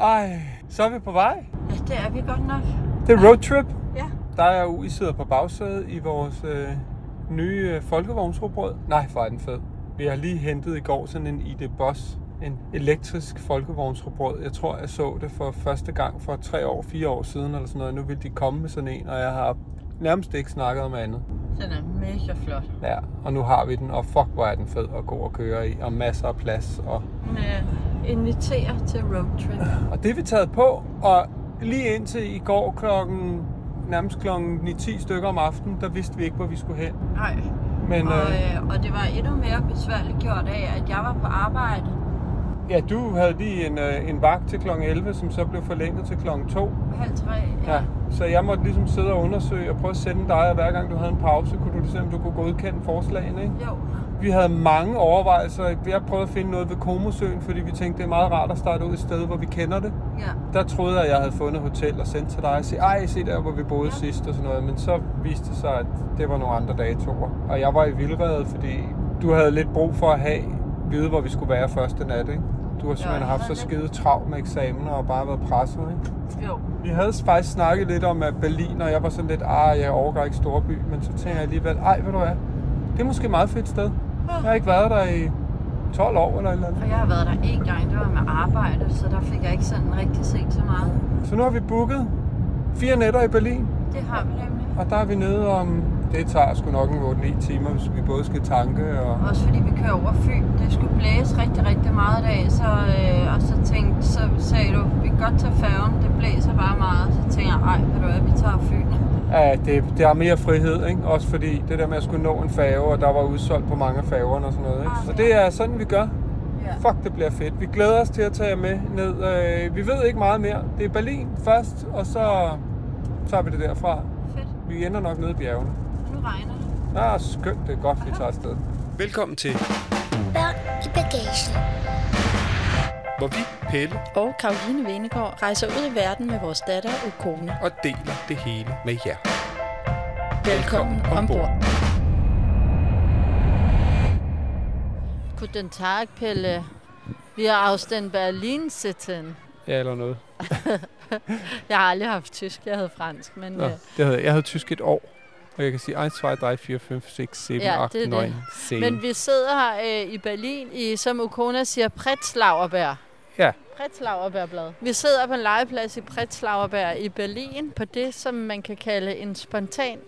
Ej, så er vi på vej. Ja, det er vi godt nok. Det er roadtrip. Ja. Der er jo, I sidder på bagsædet i vores øh, nye øh, folkevognsrobrød. Nej, hvor er den fed. Vi har lige hentet i går sådan en ID Boss, en elektrisk folkevognsrobrød. Jeg tror, jeg så det for første gang for tre år, fire år siden eller sådan noget. Nu vil de komme med sådan en, og jeg har nærmest ikke snakket om andet. Den er mega flot. Ja, og nu har vi den, og fuck, hvor er den fed at gå og køre i, og masser af plads. Og, Den øh, inviterer til roadtrip. og det er vi taget på, og lige indtil i går klokken, nærmest klokken 9-10 stykker om aftenen, der vidste vi ikke, hvor vi skulle hen. Nej. Men Og, øh, øh, og det var endnu mere besværligt gjort af, at jeg var på arbejde ja, du havde lige en, øh, en vagt til klokken 11, som så blev forlænget til klokken 2. halv tre. Ja, så jeg måtte ligesom sidde og undersøge og prøve at sende dig, og hver gang du havde en pause, kunne du ligesom, du kunne godkende forslagene, ikke? Jo. Vi havde mange overvejelser. Har prøvet at finde noget ved Komosøen, fordi vi tænkte, det er meget rart at starte ud et sted, hvor vi kender det. Ja. Der troede jeg, at jeg havde fundet hotel og sendt til dig og sige, ej, se der, hvor vi boede ja. sidst og sådan noget. Men så viste det sig, at det var nogle andre datoer. Og jeg var i vildrede, fordi du havde lidt brug for at have, vide, hvor vi skulle være første nat, ikke? Du har simpelthen jeg haft så skide travlt med eksamener og bare været presset, ikke? Jo. Vi havde faktisk snakket lidt om at Berlin, og jeg var sådan lidt, ah, jeg overgår ikke storby, men så tænker jeg alligevel, ej, ved du hvad, det er måske et meget fedt sted. Jeg har ikke været der i 12 år eller eller andet. Og jeg har været der en gang, det var med arbejde, så der fik jeg ikke sådan rigtig set så meget. Så nu har vi booket fire nætter i Berlin, Det har vi nemlig. og der er vi nede om, det tager sgu nok en 8-9 timer, hvis vi både skal tanke og... Også fordi vi kører over Fyn. Det skulle blæse rigtig, rigtig meget i dag, så, øh, og så tænkte, så sagde du, vi kan godt tage færgen, det blæser bare meget. Så tænker jeg, ej, ved du hvad, vi tager Fyn. Ja, det, det er mere frihed, ikke? Også fordi det der med at skulle nå en færge, og der var udsolgt på mange af færgerne og sådan noget, ikke? Ah, Så ja. det er sådan, vi gør. Ja. Fuck, det bliver fedt. Vi glæder os til at tage med ned. Øh, vi ved ikke meget mere. Det er Berlin først, og så tager vi det derfra. Fedt. Vi ender nok nede i bjergene. Det. Ah, skønt. Det er godt, vi tager afsted. Velkommen til, Børn i bagagen. hvor vi, Pelle, og Karoline Venegård rejser ud i verden med vores datter og kone. og deler det hele med jer. Velkommen ombord. Guten Tag, Pelle. Vi er aus den Berlin sitten. Ja, eller noget. Jeg har aldrig haft tysk, jeg havde fransk, men Nå, øh, det havde, jeg havde tysk et år. Og jeg kan sige 1, 2, 3, 4, 5, 6, 7, Ja, 8, det er 9, det. 10. Men vi sidder her øh, i Berlin i, som Ukona siger, Pretzlauerberg. Ja. Pretzlauerbergblad. Vi sidder på en legeplads i Pretzlauerberg i Berlin på det, som man kan kalde en spontan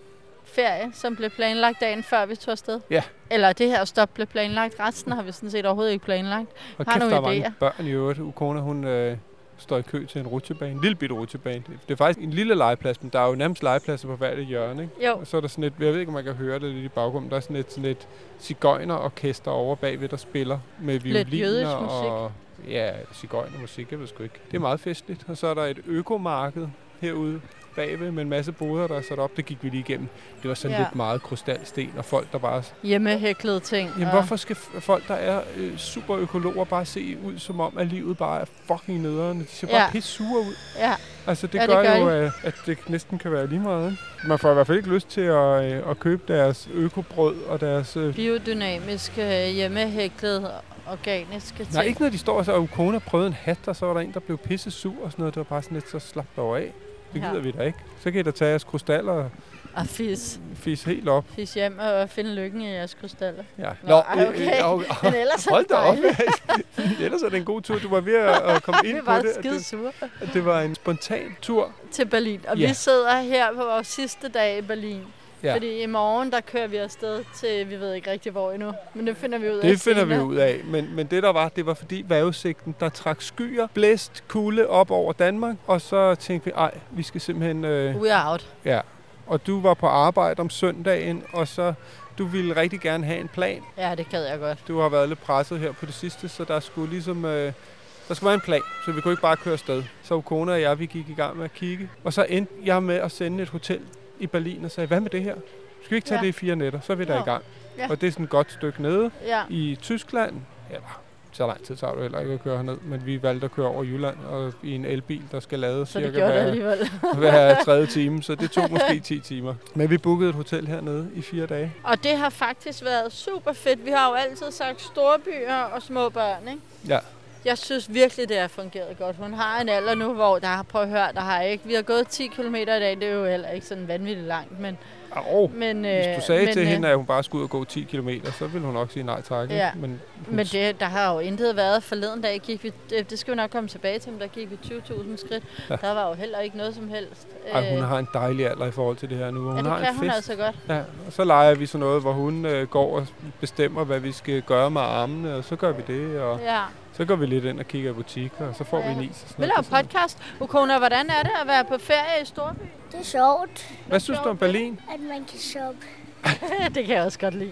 ferie, som blev planlagt dagen før vi tog afsted. Ja. Eller det her stop blev planlagt. Resten har vi sådan set overhovedet ikke planlagt. Og Har kæft, nogle der er mange idéer. børn i øvrigt. Ukona, hun øh, står i kø til en rutsjebane. En lille bitte rutsjebane. Det er faktisk en lille legeplads, men der er jo nærmest legepladser på hvert hjørne. Ikke? Jo, Og så er der sådan et, jeg ved ikke, om man kan høre det lidt i baggrunden, der er sådan et, sådan et cigøjnerorkester over bagved, der spiller med violiner og ja, cigøjnermusik, jeg ved sgu ikke. Det er meget festligt. Og så er der et økomarked herude bagved med en masse boder, der er sat op. Det gik vi lige igennem. Det var sådan Ja. lidt meget krystalsten, og folk, der bare hjemmehæklede ting. Jamen, og- hvorfor skal folk, der er øh, super økologer, bare se ud som om, at livet bare er fucking nederen? De ser bare Ja. ja. pisse sure ud. Ja, Altså, det Ja, det gør, gør jo, de. øh, at det næsten kan være lige meget. Man får i hvert fald ikke lyst til at, øh, at købe deres økobrød og deres... Øh, biodynamiske, hjemmehæklede, organiske ting. nej, ikke når de står og så, og Ukona prøvede en hat, og så var der en, der blev pisse sur og sådan noget. Det var bare sådan lidt, så slap dog af. Det Ja. gider vi da ikke. Så kan I da tage jeres krystaller og fis, fisse helt op. fis hjem og finde lykken i jeres krystaller. Ja. Nå, ej, okay. Men ellers er Hold det da op. Ellers er det en god tur. Du var ved at komme Vi ind på det. skide det. sure Det var en spontan tur. til Berlin. Og Ja. vi sidder her på vores sidste dag i Berlin. Ja. Fordi i morgen, der kører vi afsted til, vi ved ikke rigtig hvor endnu. Men det finder vi ud af Det finder vi senere. ud af. Men, men det der var, det var fordi vejrudsigten, der trak skyer, blæst, kulde op over Danmark. Og så tænkte vi, ej, vi skal simpelthen... Øh, We are out. ja. og du var på arbejde om søndagen, og så du ville rigtig gerne have en plan. Ja, det gad jeg godt. Du har været lidt presset her på det sidste, så der skulle ligesom... Øh, der skulle være en plan, så vi kunne ikke bare køre afsted. Så kone og jeg, vi gik i gang med at kigge. Og så endte jeg med at sende et hotel i Berlin og sagde, hvad med det her? Skal vi ikke tage Ja. det i fire nætter? Så er vi der Jo. i gang. Ja. Og det er sådan et godt stykke nede Ja. i Tyskland. Ja, så lang tid tager du heller ikke at køre herned, men vi valgte at køre over Jylland og i en elbil, der skal lade Så det cirka det hver, alligevel. hver tredje time, så det tog måske 10 timer. Men vi bookede et hotel hernede i fire dage. Og det har faktisk været super fedt. Vi har jo altid sagt store byer og små børn, ikke? Ja. Jeg synes virkelig, det har fungeret godt. Hun har en alder nu, hvor der har, prøv at høre, der har ikke, vi har gået 10 km i dag, det er jo heller ikke sådan vanvittigt langt, men, Og men, hvis du sagde men, til øh, hende, at hun bare skulle ud og gå 10 km, så ville hun nok sige nej tak. Ja. Men, hun, men det, der har jo intet været forleden dag, gik vi, det, det skal vi nok komme tilbage til, men der gik vi 20.000 skridt. Ja. Der var jo heller ikke noget som helst. ej, hun Øh, har en dejlig alder i forhold til det her nu. Hun ja, det har kan en hun fest. altså godt. Ja, og så leger vi sådan noget, hvor hun øh, går og bestemmer, hvad vi skal gøre med armene, og så gør vi det, og Ja. Så går vi lidt ind og kigger i butikker, og så får Ja. vi en is. Og sådan Vi laver podcast. Ukona, hvordan er det at være på ferie i Storby? Det er sjovt, Hvad synes du om Berlin? at man kan shoppe. det kan jeg også godt lide.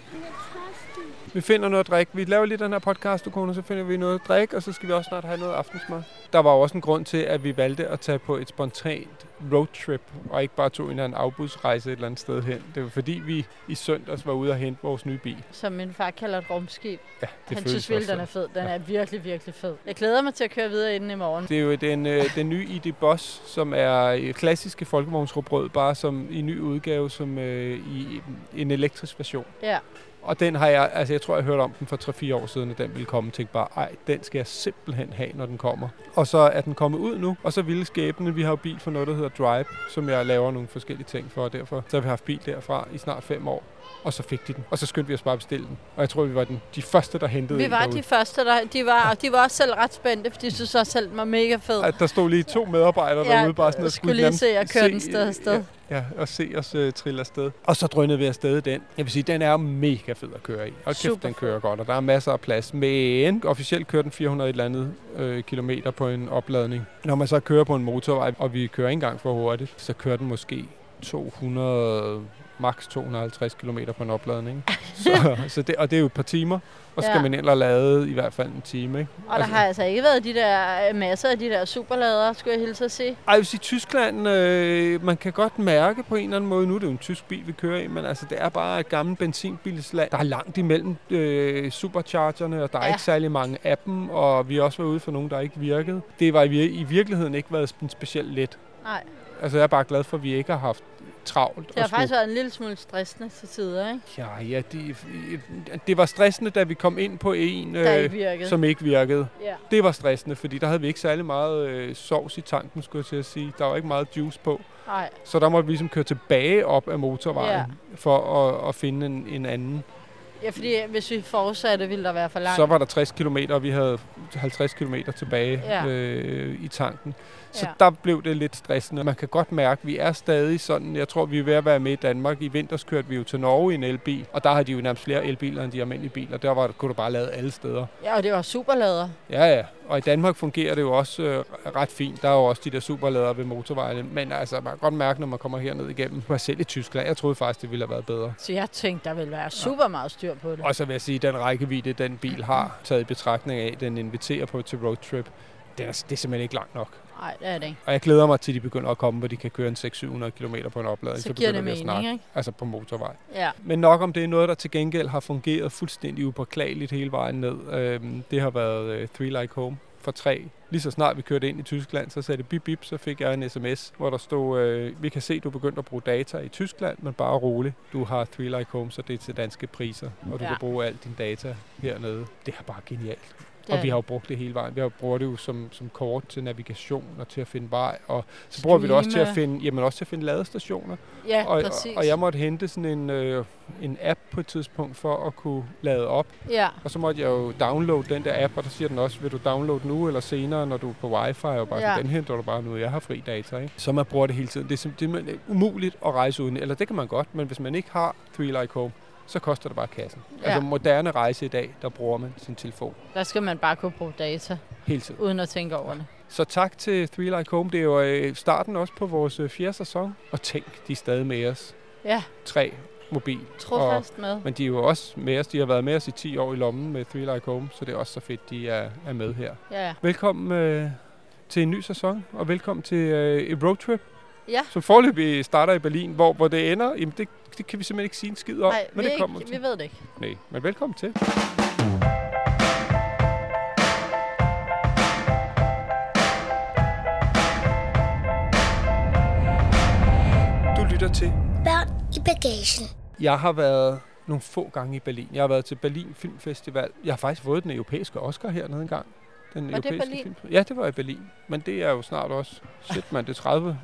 Vi finder noget at drikke. Vi laver lige den her podcast, du kone, så finder vi noget at drikke, og så skal vi også snart have noget aftensmad. Der var jo også en grund til, at vi valgte at tage på et spontant roadtrip, og ikke bare tog en eller anden afbudsrejse et eller andet sted hen. Det var fordi, vi i søndags var ude og hente vores nye bil. Som min far kalder et rumskib. Ja, det Han synes også den er fed. Den er virkelig, virkelig fed. Jeg glæder mig til at køre videre inden i morgen. Det er jo den, øh, den nye ID Boss, som er et klassiske folkevognsrugbrød, bare som i ny udgave, som øh, i en elektrisk version. Ja. Og den har jeg, altså jeg tror, jeg hørte om den for 3-4 år siden, at den ville komme. Tænkte bare, ej, den skal jeg simpelthen have, når den kommer. Og så er den kommet ud nu, og så ville skæbne, vi har jo bil for noget, der hedder Drive, som jeg laver nogle forskellige ting for, og derfor så har vi haft bil derfra i snart 5 år. Og så fik de den, og så skyndte vi os bare at bestille den. Og jeg tror, vi var den, de første, der hentede Vi var derude. de første, der, de var, og de var også selv ret spændte, fordi de synes også selv, den var mega fed. At der stod lige to medarbejdere Ja, derude, bare sådan og skulle lige se at køre den sted afsted. Ja, ja, og se os uh, trille afsted. Og så drønede vi afsted i den. Jeg vil sige, den er mega fed at køre i. Og kæft, Super den kører godt, og der er masser af plads. Men officielt kører den 400 et eller andet øh, kilometer på en opladning. Når man så kører på en motorvej, og vi kører ikke engang for hurtigt, så kører den måske 200 max 250 km på en opladning. så, så det, og det er jo et par timer, og så skal Ja. man ind og lade i hvert fald en time. Ikke? Og der har altså ikke været de der masser af de der superladere, skulle jeg hilse at sige. Ej, sige, Tyskland, øh, man kan godt mærke på en eller anden måde, nu er det jo en tysk bil, vi kører i, men altså, det er bare et gammelt benzinbilsland. Der er langt imellem øh, superchargerne, og der er Ja. ikke særlig mange af dem, og vi har også været ude for nogen, der ikke virkede. Det var i, vir- i virkeligheden ikke været specielt let. Nej, Altså, jeg er bare glad for, at vi ikke har haft travlt. det har faktisk skulle- været en lille smule stressende til tider, ikke? Ja, ja det, det var stressende, da vi kom ind på en, Der øh, ikke virkede. som ikke virkede. Ja. Det var stressende, fordi der havde vi ikke særlig meget øh, sovs i tanken, skulle jeg til at sige. Der var ikke meget juice på. Nej, Så der måtte vi ligesom køre tilbage op ad motorvejen ja. for at, at finde en, en anden. Ja, fordi hvis vi fortsatte, ville der være for langt. Så var der 60 km, og vi havde 50 km tilbage Ja. øh, i tanken. Så Ja. der blev det lidt stressende. Man kan godt mærke, at vi er stadig sådan, jeg tror, vi er ved at være med i Danmark. I vinters kørte vi jo til Norge i en elbil, og der har de jo nærmest flere elbiler end de almindelige biler. Der var, kunne du bare lade alle steder. Ja, og det var superlader. Ja, ja. Og i Danmark fungerer det jo også øh, ret fint. Der er jo også de der superladere ved motorvejene. Men altså, man kan godt mærke, når man kommer herned igennem. Selv i Tyskland. Jeg troede faktisk, det ville have været bedre. Så jeg tænkte, der ville være super meget styr på det. Og så vil jeg sige, at den rækkevidde, den bil har taget i betragtning af, den inviterer på til roadtrip, det er, det er simpelthen ikke langt nok. Nej, det er det ikke. Og jeg glæder mig til, at de begynder at komme, hvor de kan køre en 600-700 km på en opladning. Så giver begynder det mening, snakke. ikke? Altså på motorvej. Ja. Men nok om det er noget, der til gengæld har fungeret fuldstændig upåklageligt hele vejen ned. Øhm, det har været uh, Three Like Home for tre. Lige så snart vi kørte ind i Tyskland, så sagde det bip bip, så fik jeg en sms, hvor der stod, øh, vi kan se, du er begyndt at bruge data i Tyskland, men bare rolig. Du har Three Like Home, så det er til danske priser, og du Ja. kan bruge al din data hernede. Det er bare genialt. Det og vi har jo brugt det hele vejen. Vi har brugt det jo som, som kort til navigation og til at finde vej. Og så bruger vi det også til at finde, jamen også til at finde ladestationer. Ja, og, præcis. og jeg måtte hente sådan en, øh, en app på et tidspunkt for at kunne lade op. Ja, Og så måtte jeg jo downloade den der app, og der siger den også, vil du downloade nu eller senere, når du er på wifi, og bare Ja. ja. den henter du bare nu, jeg har fri data, ikke? Så man bruger det hele tiden. Det er simpelthen umuligt at rejse uden, eller det kan man godt, men hvis man ikke har Three Like Home, så koster det bare kassen. Ja. Altså moderne rejse i dag, der bruger man sin telefon Der skal man bare kunne bruge data, hele tiden. uden at tænke over det. Så tak til Three Like Home. Det er jo øh, starten også på vores øh, fjerde sæson. Og tænk, de er stadig med os. Ja, Tre mobil. trofast med. Men de er jo også med os. De har været med os i 10 år i lommen med Three Like Home, så det er også så fedt, de er, er med her. Ja, ja. Velkommen øh, til en ny sæson, og velkommen til øh, et roadtrip, Ja, som forløbig starter i Berlin, hvor, hvor det ender. Jamen, det, det kan vi simpelthen ikke sige en skid om, nej, men vi, det ikke, kommer til. vi ved det ikke. Nej, men velkommen til. Du lytter til Børn i bagagen. Jeg har været nogle få gange i Berlin. Jeg har været til Berlin Filmfestival. Jeg har faktisk fået den europæiske Oscar hernede engang. Den Var det europæiske Berlin? Film. Ja, det var i Berlin. Men det er jo snart også, shit man, det er 30,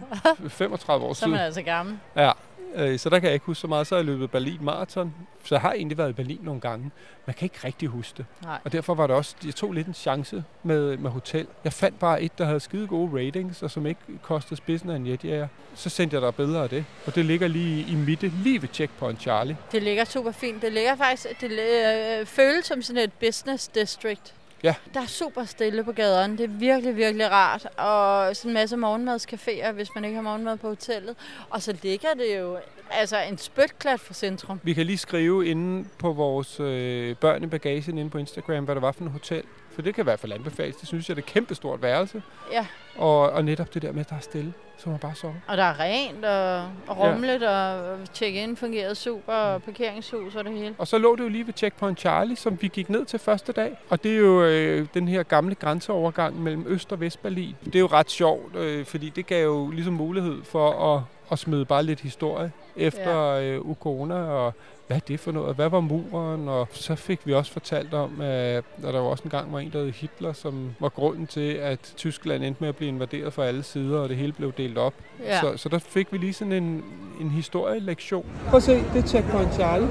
35 år Så er man siden. altså gammel. Ja, øh, så der kan jeg ikke huske så meget. Så har jeg løbet Berlin Marathon. Så jeg har egentlig været i Berlin nogle gange. Man kan ikke rigtig huske det. Nej. Og derfor var det også, jeg tog lidt en chance med, med hotel. Jeg fandt bare et, der havde skide gode ratings, og som ikke kostede spidsen af en jetjager. Så sendte jeg der billeder af det. Og det ligger lige i midte, lige ved Checkpoint Charlie. Det ligger super fint. Det ligger faktisk, det øh, føles som sådan et business district. Ja. Der er super stille på gaderne. Det er virkelig, virkelig rart. Og sådan en masse morgenmadscaféer, hvis man ikke har morgenmad på hotellet. Og så ligger det jo altså en spytklat fra centrum. Vi kan lige skrive inde på vores øh, børn i bagagen inde på Instagram, hvad det var for en hotel. For det kan i hvert fald anbefales. Det synes jeg, det er et kæmpestort værelse. Ja, Og, og netop det der med, at der er stille, så man bare sove. og der er rent og, og rummeligt, og check-in fungerede super, og parkeringshus og det hele. Og så lå det jo lige ved Checkpoint Charlie, som vi gik ned til første dag. Og det er jo øh, den her gamle grænseovergang mellem Øst- og Vestberlin. Det er jo ret sjovt, øh, fordi det gav jo ligesom mulighed for at, at smide bare lidt historie efter ja. øh, Ukona, og hvad er det for noget, hvad var muren, og så fik vi også fortalt om, at der var også en gang var en, der hed Hitler, som var grunden til, at Tyskland endte med at blive invaderet fra alle sider, og det hele blev delt op. Ja. Så, så der fik vi lige sådan en, en historielektion. Prøv at se, det er Checkpoint Charlie.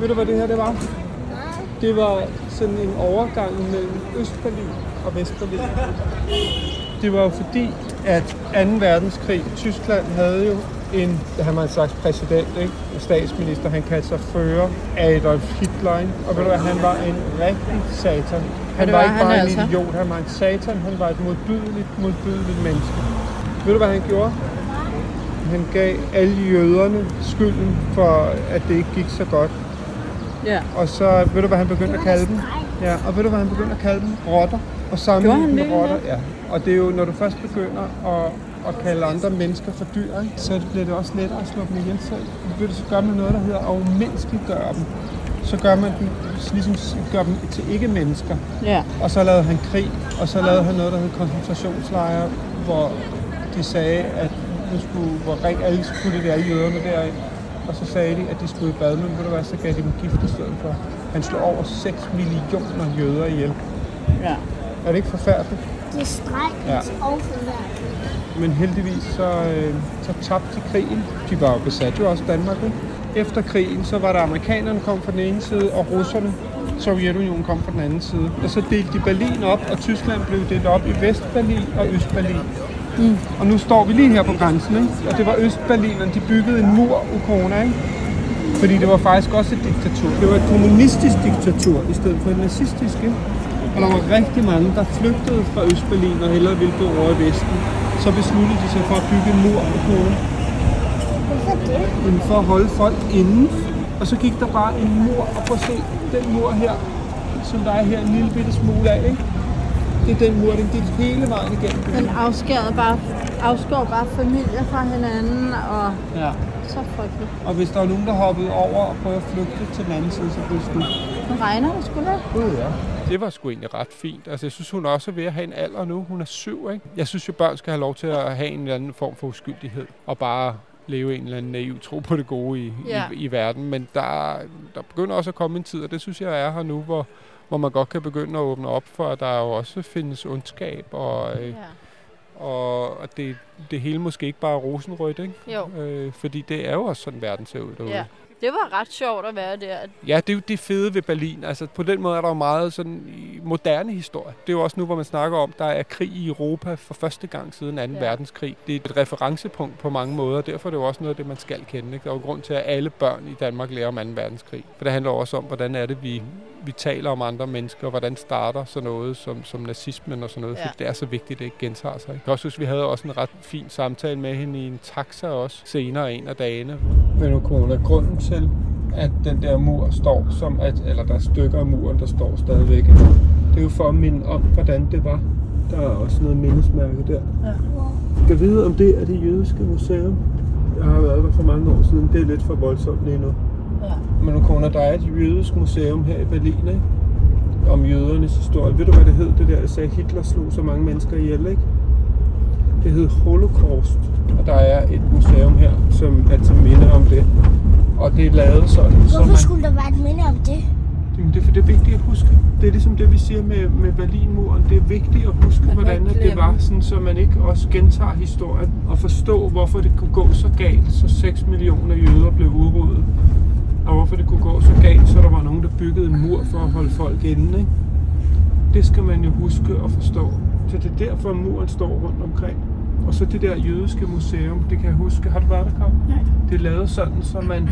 Ved du, hvad det her det var? Det var sådan en overgang mellem Østberlin og Vestberlin. Det var jo fordi, at 2. verdenskrig, Tyskland havde jo en, han var en slags præsident, ikke? Statsminister, han kaldte sig fører Adolf Hitler, ikke? og ved du hvad, han var en rigtig satan. Han var ikke bare er en altså? idiot, han var en satan, han var et modbydeligt, modbydeligt menneske. Ved du, hvad han gjorde? Han gav alle jøderne skylden for, at det ikke gik så godt. ja. Og så, ved du hvad han begyndte at kalde dem? Ja, og ved du hvad han begyndte at kalde dem? Rotter. Og sammenligne dem med rotter. Ja. Og det er jo, når du først begynder at, at kalde andre mennesker for dyr, ikke? så bliver det også lettere at slå dem ihjel selv. Så gør man noget, der hedder at umenneskeliggøre dem. Så gør man dem, ligesom gør dem til ikke-mennesker. Ja. Og så lavede han krig, og så lavede han noget, der hed koncentrationslejre, hvor de sagde, at nu skulle, hvor ring alle skulle det alle jøderne derind. Og så sagde de, at de skulle i bad, men ved du hvad, så gav de dem gift i stedet for. Han slog over 6 millioner jøder ihjel. ja. Er det ikke forfærdeligt? Det er strengt Ja. og forværligt. Men heldigvis så, øh, så tabte de krigen. De var jo besat jo også Danmark, ikke? Efter krigen, så var der amerikanerne kom fra den ene side, og russerne, Sovjetunionen kom fra den anden side. Og så delte de Berlin op, og Tyskland blev delt op i Vestberlin og Østberlin. Mm. Og nu står vi lige her på grænsen, ikke? og det var Østberlinerne, de byggede en mur, Ukona, ikke? Fordi det var faktisk også et diktatur. Det var et kommunistisk diktatur i stedet for et nazistisk. Ikke? Og der var rigtig mange, der flygtede fra Østberlin og hellere ville bo over i Vesten. Så besluttede de sig for at bygge en mur på Polen. Hvorfor det? Men for at holde folk inde. Og så gik der bare en mur, og prøv at se den mur her, som der er her en lille bitte smule af, ikke? Det er den mur, den gik hele vejen igennem. Den afskærer bare, afskår bare familier fra hinanden, og Ja. så frygteligt. Og hvis der var nogen, der hoppede over og prøvede at flygte til den anden side, så blev det skudt. Nu regner det sgu da. Gud, ja. Det var sgu egentlig ret fint. Altså, jeg synes, hun er også ved at have en alder nu. Hun er syv, ikke? Jeg synes jo, børn skal have lov til at have en eller anden form for uskyldighed. Og bare leve en eller anden naiv tro på det gode i, Ja. i, i verden. Men der, der begynder også at komme en tid, og det synes jeg er her nu, hvor, hvor man godt kan begynde at åbne op for, at der jo også findes ondskab, og, øh, Ja. og at det, det hele måske ikke bare er rosenrødt, ikke? Jo. Øh, fordi det er jo også sådan, verden ser ud derude. Ja. Det var ret sjovt at være der. Ja, det er jo det fede ved Berlin. Altså, på den måde er der jo meget sådan i moderne historie. Det er jo også nu, hvor man snakker om, der er krig i Europa for første gang siden 2. Ja. verdenskrig. Det er et referencepunkt på mange måder, og derfor er det jo også noget af det, man skal kende. Ikke? Der er jo grund til, at alle børn i Danmark lærer om 2. verdenskrig. For det handler også om, hvordan er det, vi, vi taler om andre mennesker, og hvordan starter sådan noget som, som nazismen og sådan noget. Ja. For det er så vigtigt, at det ikke gentager sig. Jeg også huske, vi havde også en ret fin samtale med hende i en taxa også senere en af dagene. Men nu, Kona, grunden til, at den der mur står som, at, eller der er stykker af muren, der står stadigvæk. Det er jo for at minde om, hvordan det var. Der er også noget mindesmærke der. Ja. Skal vide, om det er det jødiske museum. Jeg har været der for mange år siden. Det er lidt for voldsomt lige nu. Ja. Men nu kommer der er et jødisk museum her i Berlin, ikke? Om jødernes historie. Ved du, hvad det hed, det der? Jeg sagde, Hitler slog så mange mennesker ihjel, ikke? Det hed Holocaust. Og der er et museum her, som er til minde om det. Og det er lavet sådan, Hvorfor så man... skulle der være et minde om det? Jamen, det er for det er vigtigt at huske. Det er ligesom det, vi siger med, med Berlinmuren. Det er vigtigt at huske, Man hvordan at det var, sådan, så man ikke også gentager historien. Og forstå, hvorfor det kunne gå så galt, så 6 millioner jøder blev udryddet. Og hvorfor det kunne gå så galt, så der var nogen, der byggede en mur for at holde folk inde. Ikke? Det skal man jo huske og forstå. Så det er derfor, muren står rundt omkring. Og så det der jødiske museum, det kan jeg huske. Har du været der, Kav? Nej. Det er lavet sådan, så man,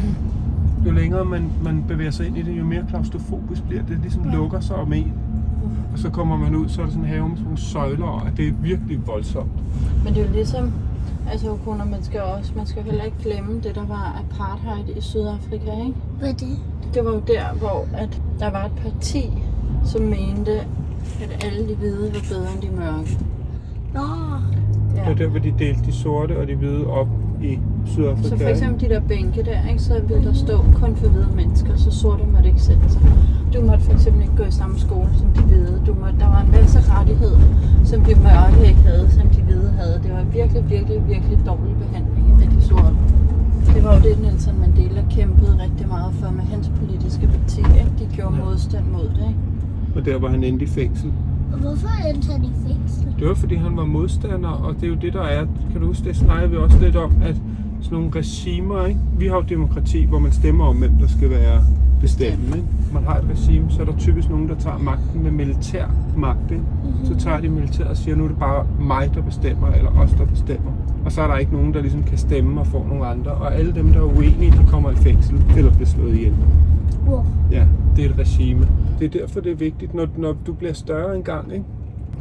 jo længere man, man bevæger sig ind i det, jo mere klaustrofobisk bliver det. Det ligesom lukker sig om en. Og så kommer man ud, så er der sådan en have med sådan nogle søjler, og det er virkelig voldsomt. Men det er jo ligesom, altså Okona, man skal også, man skal heller ikke glemme det, der var apartheid i Sydafrika, ikke? Hvad er det? Det var jo der, hvor at der var et parti, som mente, at alle de hvide var bedre end de mørke. Nå, Det Ja. er der, hvor de delte de sorte og de hvide op i Sydafrika. Så for eksempel de der bænke der, ikke, så ville der stå kun for hvide mennesker, så sorte måtte ikke sætte sig. Du måtte for eksempel ikke gå i samme skole som de hvide. Du måtte, der var en masse rettigheder, som de mørke ikke havde, som de hvide havde. Det var virkelig, virkelig, virkelig dårlig behandling af de sorte. Det var jo det, Nelson Mandela kæmpede rigtig meget for med hans politiske parti. Ikke? De gjorde Ja. modstand mod det. Ikke? Og der var han endte i fængsel. Og hvorfor endte han i fængsel? Det var fordi han var modstander, og det er jo det, der er. Kan du huske, det snakker vi også lidt om, at sådan nogle regimer, ikke? Vi har jo demokrati, hvor man stemmer om, hvem der skal være bestemmende. Ikke? Man har et regime, så er der typisk nogen, der tager magten med militær magt. Ikke? Så tager de militæret og siger, nu er det bare mig, der bestemmer, eller os, der bestemmer. Og så er der ikke nogen, der ligesom kan stemme og få nogle andre. Og alle dem, der er uenige, de kommer i fængsel eller bliver slået ihjel. Wow. Ja, det er et regime. Det er derfor, det er vigtigt, når, når du bliver større engang, ikke?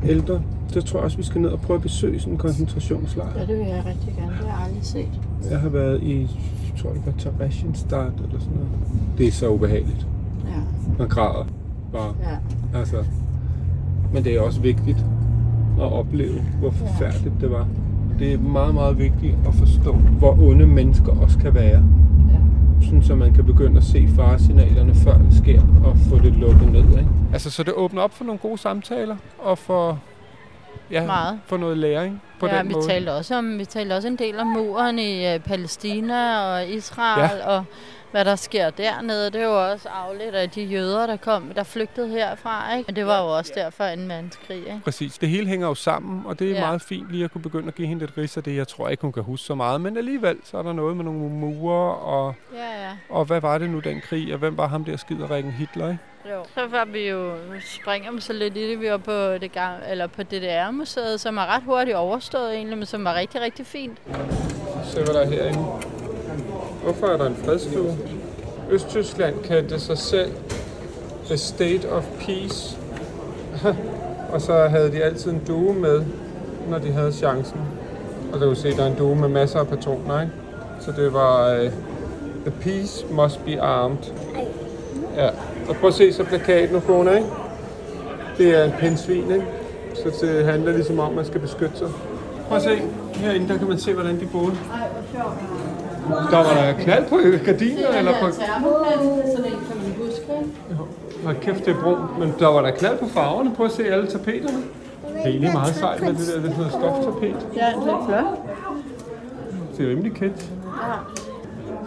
ældre, så tror jeg også, vi skal ned og prøve at besøge sådan en koncentrationslejr. Ja, det vil jeg rigtig gerne. Det har jeg aldrig set. Jeg har været i, jeg tror det var Theresienstadt eller sådan noget. Det er så ubehageligt. Ja, Man græder bare. ja. Altså. Men det er også vigtigt at opleve, hvor forfærdeligt det var. Det er meget, meget vigtigt at forstå, hvor onde mennesker også kan være. Sådan så man kan begynde at se faresignalerne, før det sker, og få det lukket ned. Ikke? Altså, så det åbner op for nogle gode samtaler, og for, ja, Meget. for noget læring på ja, den vi måde. talte også om vi talte også en del om muren i uh, Palæstina og Israel ja. og hvad der sker dernede. Det er jo også afledt af de jøder, der kom, der flygtede herfra, ikke? Men det var jo også derfor 2. verdenskrig, ikke? Præcis. Det hele hænger jo sammen, og det er Ja. meget fint lige at kunne begynde at give hende lidt ris af det. Jeg tror ikke, hun kan huske så meget, men alligevel så er der noget med nogle mure, og, Ja, ja. og hvad var det nu, den krig, og hvem var ham der skiderikken Hitler, ikke? Jo. Så var vi jo, springer så lidt i det, vi var på, det gang, eller på DDR-museet, som er ret hurtigt overstået egentlig, men som var rigtig, rigtig fint. Se, hvad der er herinde. Hvorfor er der en fredstue? Østtyskland kaldte sig selv The State of Peace. og så havde de altid en due med, når de havde chancen. Og der kan se, der er en due med masser af patroner, ikke? Så det var uh, The Peace Must Be Armed. Ja, og prøv at se så plakaten og kone, ikke? Det er en pindsvin, ikke? Så det handler ligesom om, at man skal beskytte sig. Prøv at se. Herinde, der kan man se, hvordan de boede. Ej, hvor sjovt. Der var der knald på gardiner, eller på... termoplante, sådan en kan man huske, ikke? Hold kæft, det er brunt. Men der var der knald på farverne. Prøv at se alle tapeterne. Det er egentlig meget sejt med det der, det er sådan noget stoftapet. Ja, det er flot. Det er rimelig kendt.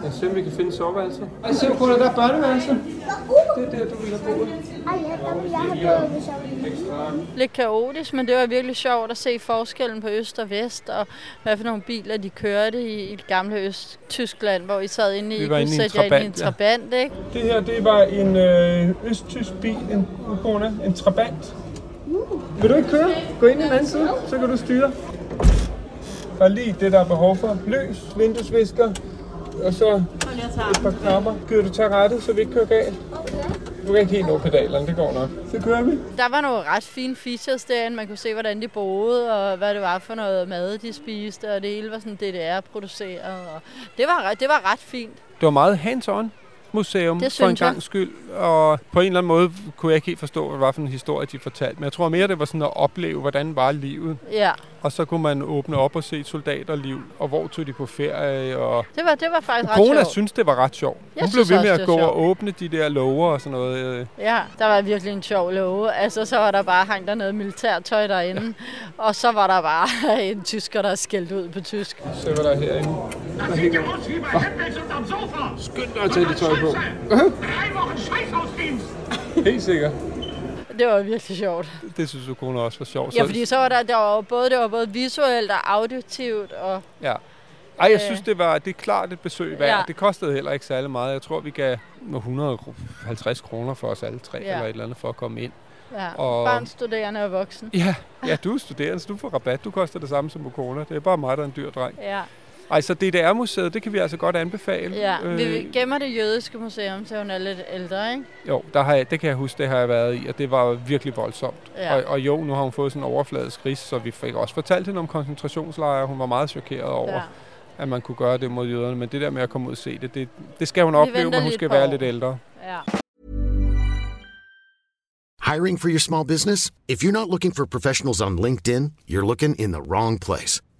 Lad os se, om vi kan finde soveværelset. Ej, se, Kuna, der er børneværelse. Det er der, du ville have boet. Ej, ja, der vil jeg have boet, hvis jeg. Lidt kaotisk, men det var virkelig sjovt at se forskellen på øst og vest, og hvad for nogle biler de kørte i, i det gamle Øst-Tyskland, hvor I sad inde i, Vi var inde i en i en Trabant, trabant, ikke? Det her, det var en øh, østtysk bil, en Ukona, en Trabant. Vil du ikke køre? Gå ind i den anden side, så kan du styre. Der er lige det, der er behov for. Lys, vinduesvisker, og så et par knapper. Gider du tage rettet, så vi ikke kører galt? Du kan ikke helt nå pedalerne, det går nok. Så kører vi. Der var nogle ret fine features derinde. Man kunne se, hvordan de boede, og hvad det var for noget mad, de spiste, og det hele var sådan DDR-produceret. Og det, var, ret- det var ret fint. Det var meget hands-on museum Det for en gang skyld, og på en eller anden måde kunne jeg ikke helt forstå, hvad det var for en historie, de fortalte. Men jeg tror mere, det var sådan at opleve, hvordan var livet. Ja, Og så kunne man åbne op og se soldaterliv, og hvor tog de på ferie, og det var, det var faktisk ret Kona sjovt. synes, det var ret sjovt. Jeg Hun blev ved med også, at gå var og åbne de der lover og sådan noget. øh. Ja, der var virkelig en sjov love. Altså, så var der bare hang der noget militærtøj derinde, og så var der bare en tysker, der skældte ud på tysk. Se, hvad der er herinde. Unterm Sofa. Skynd dig at tage det tøj på. Drei Wochen Scheißhausdienst. Helt sikkert. Det var virkelig sjovt. Det synes du, Kona også var sjovt. Ja, Så- fordi så var der, der var både, det var både visuelt og auditivt, og Ja. Ej, jeg Øh. synes, det var det er klart et besøg værd. Ja. Det kostede heller ikke særlig meget. Jeg tror, vi gav 150 kroner for os alle tre, Ja. eller et eller andet, for at komme ind. ja, Og- barn, studerende og voksen. Ja, ja du er studerende, så du får rabat. Du koster det samme som Ukona. Det er bare mig, der er en dyr dreng. Ja, Ej, så DDR-museet, det kan vi altså godt anbefale. ja. Øh, Vi gemmer det jødiske museum, så hun er lidt ældre, ikke? Jo, der har jeg, det kan jeg huske, det har jeg været i, og det var virkelig voldsomt. Ja. Og, og jo, nu har hun fået sådan en overfladisk ris, så vi fik også fortalt hende om koncentrationslejre. Hun var meget chokeret over, Ja. at man kunne gøre det mod jøderne. Men det der med at komme ud og se det, det, det skal hun Vi opleve, men hun skal være år. lidt ældre. ja. Hiring for your small business? If you're not looking for professionals on LinkedIn, you're looking in the wrong place.